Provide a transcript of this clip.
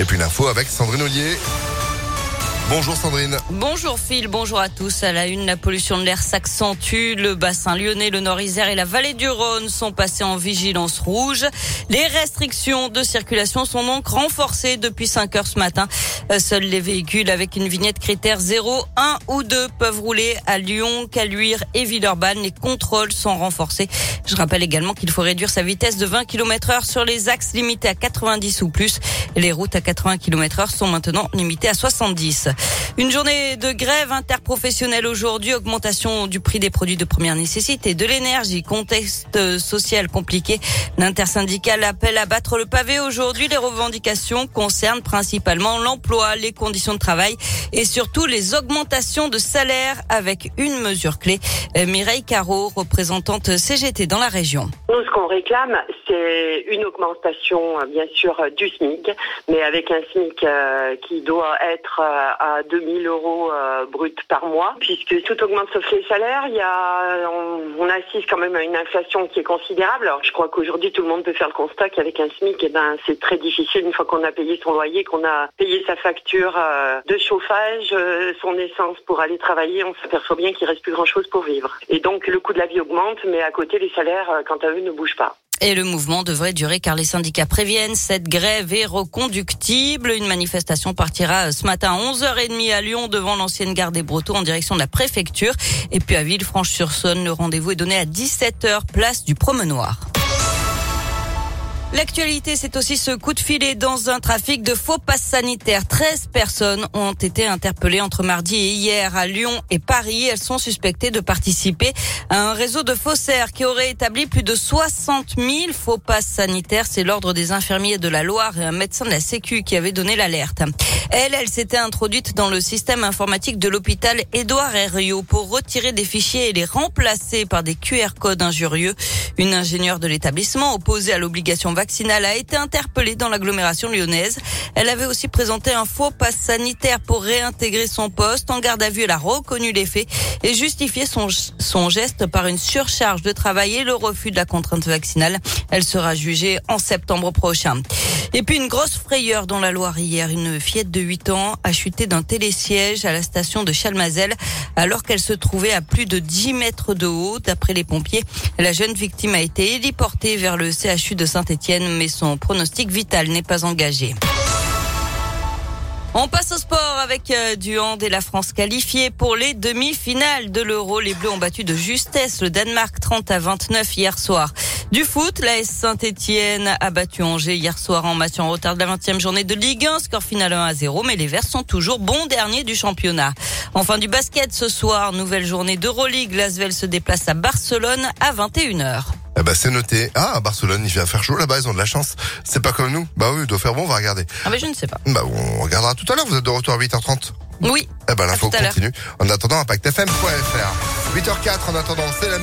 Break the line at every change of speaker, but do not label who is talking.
Et puis l'info avec Sandrine Ollier. Bonjour Sandrine.
Bonjour Phil, bonjour à tous. À la une, la pollution de l'air s'accentue. Le bassin lyonnais, le Nord-Isère et la vallée du Rhône sont passés en vigilance rouge. Les restrictions de circulation sont donc renforcées depuis 5 heures ce matin. Euh, seuls les véhicules avec une vignette critère 0, 1 ou 2 peuvent rouler à Lyon, Caluire et Villeurbanne. Les contrôles sont renforcés. Je rappelle également qu'il faut réduire sa vitesse de 20 km heure sur les axes limités à 90 ou plus. Les routes à 80 km heure sont maintenant limitées à 70. Une journée de grève interprofessionnelle aujourd'hui, augmentation du prix des produits de première nécessité, de l'énergie, contexte social compliqué. L'intersyndical appelle à battre le pavé aujourd'hui. Les revendications concernent principalement l'emploi, les conditions de travail et surtout les augmentations de salaire avec une mesure clé. Mireille Caro, représentante CGT dans la région.
Nous, ce qu'on réclame, c'est une augmentation, bien sûr, du SMIC, mais avec un SMIC euh, qui doit être euh, 2000 euros brut par mois, puisque tout augmente sauf les salaires. Il y a, on, assiste quand même à une inflation qui est considérable. Alors, je crois qu'aujourd'hui, tout le monde peut faire le constat qu'avec un SMIC, eh ben, c'est très difficile une fois qu'on a payé son loyer, qu'on a payé sa facture de chauffage, son essence pour aller travailler. On s'aperçoit bien qu'il reste plus grand chose pour vivre. Et donc, le coût de la vie augmente, mais à côté, les salaires, quant à eux, ne bougent pas.
Et le mouvement devrait durer car les syndicats préviennent cette grève est reconductible. Une manifestation partira ce matin à 11h30 à Lyon devant l'ancienne gare des Brotteaux en direction de la préfecture. Et puis à Villefranche-sur-Saône, le rendez-vous est donné à 17h, place du Promenoir. L'actualité, c'est aussi ce coup de filet dans un trafic de faux passes sanitaires. 13 personnes ont été interpellées entre mardi et hier à Lyon et Paris. Elles sont suspectées de participer à un réseau de faussaires qui aurait établi plus de 60 000 faux passes sanitaires. C'est l'ordre des infirmiers de la Loire et un médecin de la Sécu qui avait donné l'alerte. Elle, elle s'était introduite dans le système informatique de l'hôpital Édouard Herriot pour retirer des fichiers et les remplacer par des QR codes injurieux. Une ingénieure de l'établissement opposée à l'obligation vaccinale a été interpellée dans l'agglomération lyonnaise. Elle avait aussi présenté un faux pass sanitaire pour réintégrer son poste. En garde à vue, elle a reconnu les faits et justifié son geste par une surcharge de travail et le refus de la contrainte vaccinale. Elle sera jugée en septembre prochain. Et puis une grosse frayeur dans la Loire hier. Une fillette de 8 ans a chuté d'un télésiège à la station de Chalmazel alors qu'elle se trouvait à plus de 10 mètres de haut. D'après les pompiers, la jeune victime a été héliportée vers le CHU de Saint-Etienne, mais son pronostic vital n'est pas engagé. On passe au sport avec euh, du hand et la France qualifiée pour les demi-finales de l'Euro. Les Bleus ont battu de justesse le Danemark 30 à 29 hier soir. Du foot, la Saint-Etienne a battu Angers hier soir en match en retard de la 20e journée de Ligue 1, score final 1 à 0, mais les Verts sont toujours bons derniers du championnat. Enfin du basket ce soir, nouvelle journée d'Euroleague, Lasvel se déplace à Barcelone à 21h.
Eh ben, c'est noté. Ah, à Barcelone, il vient faire chaud là-bas, ils ont de la chance. C'est pas comme nous. Bah oui, il doit faire bon, on va regarder.
Ah, mais je ne sais pas.
Bah, on regardera tout à l'heure. Vous êtes de retour à 8h30.
Oui.
Eh ben, l'info continue. En attendant, impactfm.fr. 8h04, en attendant, c'est la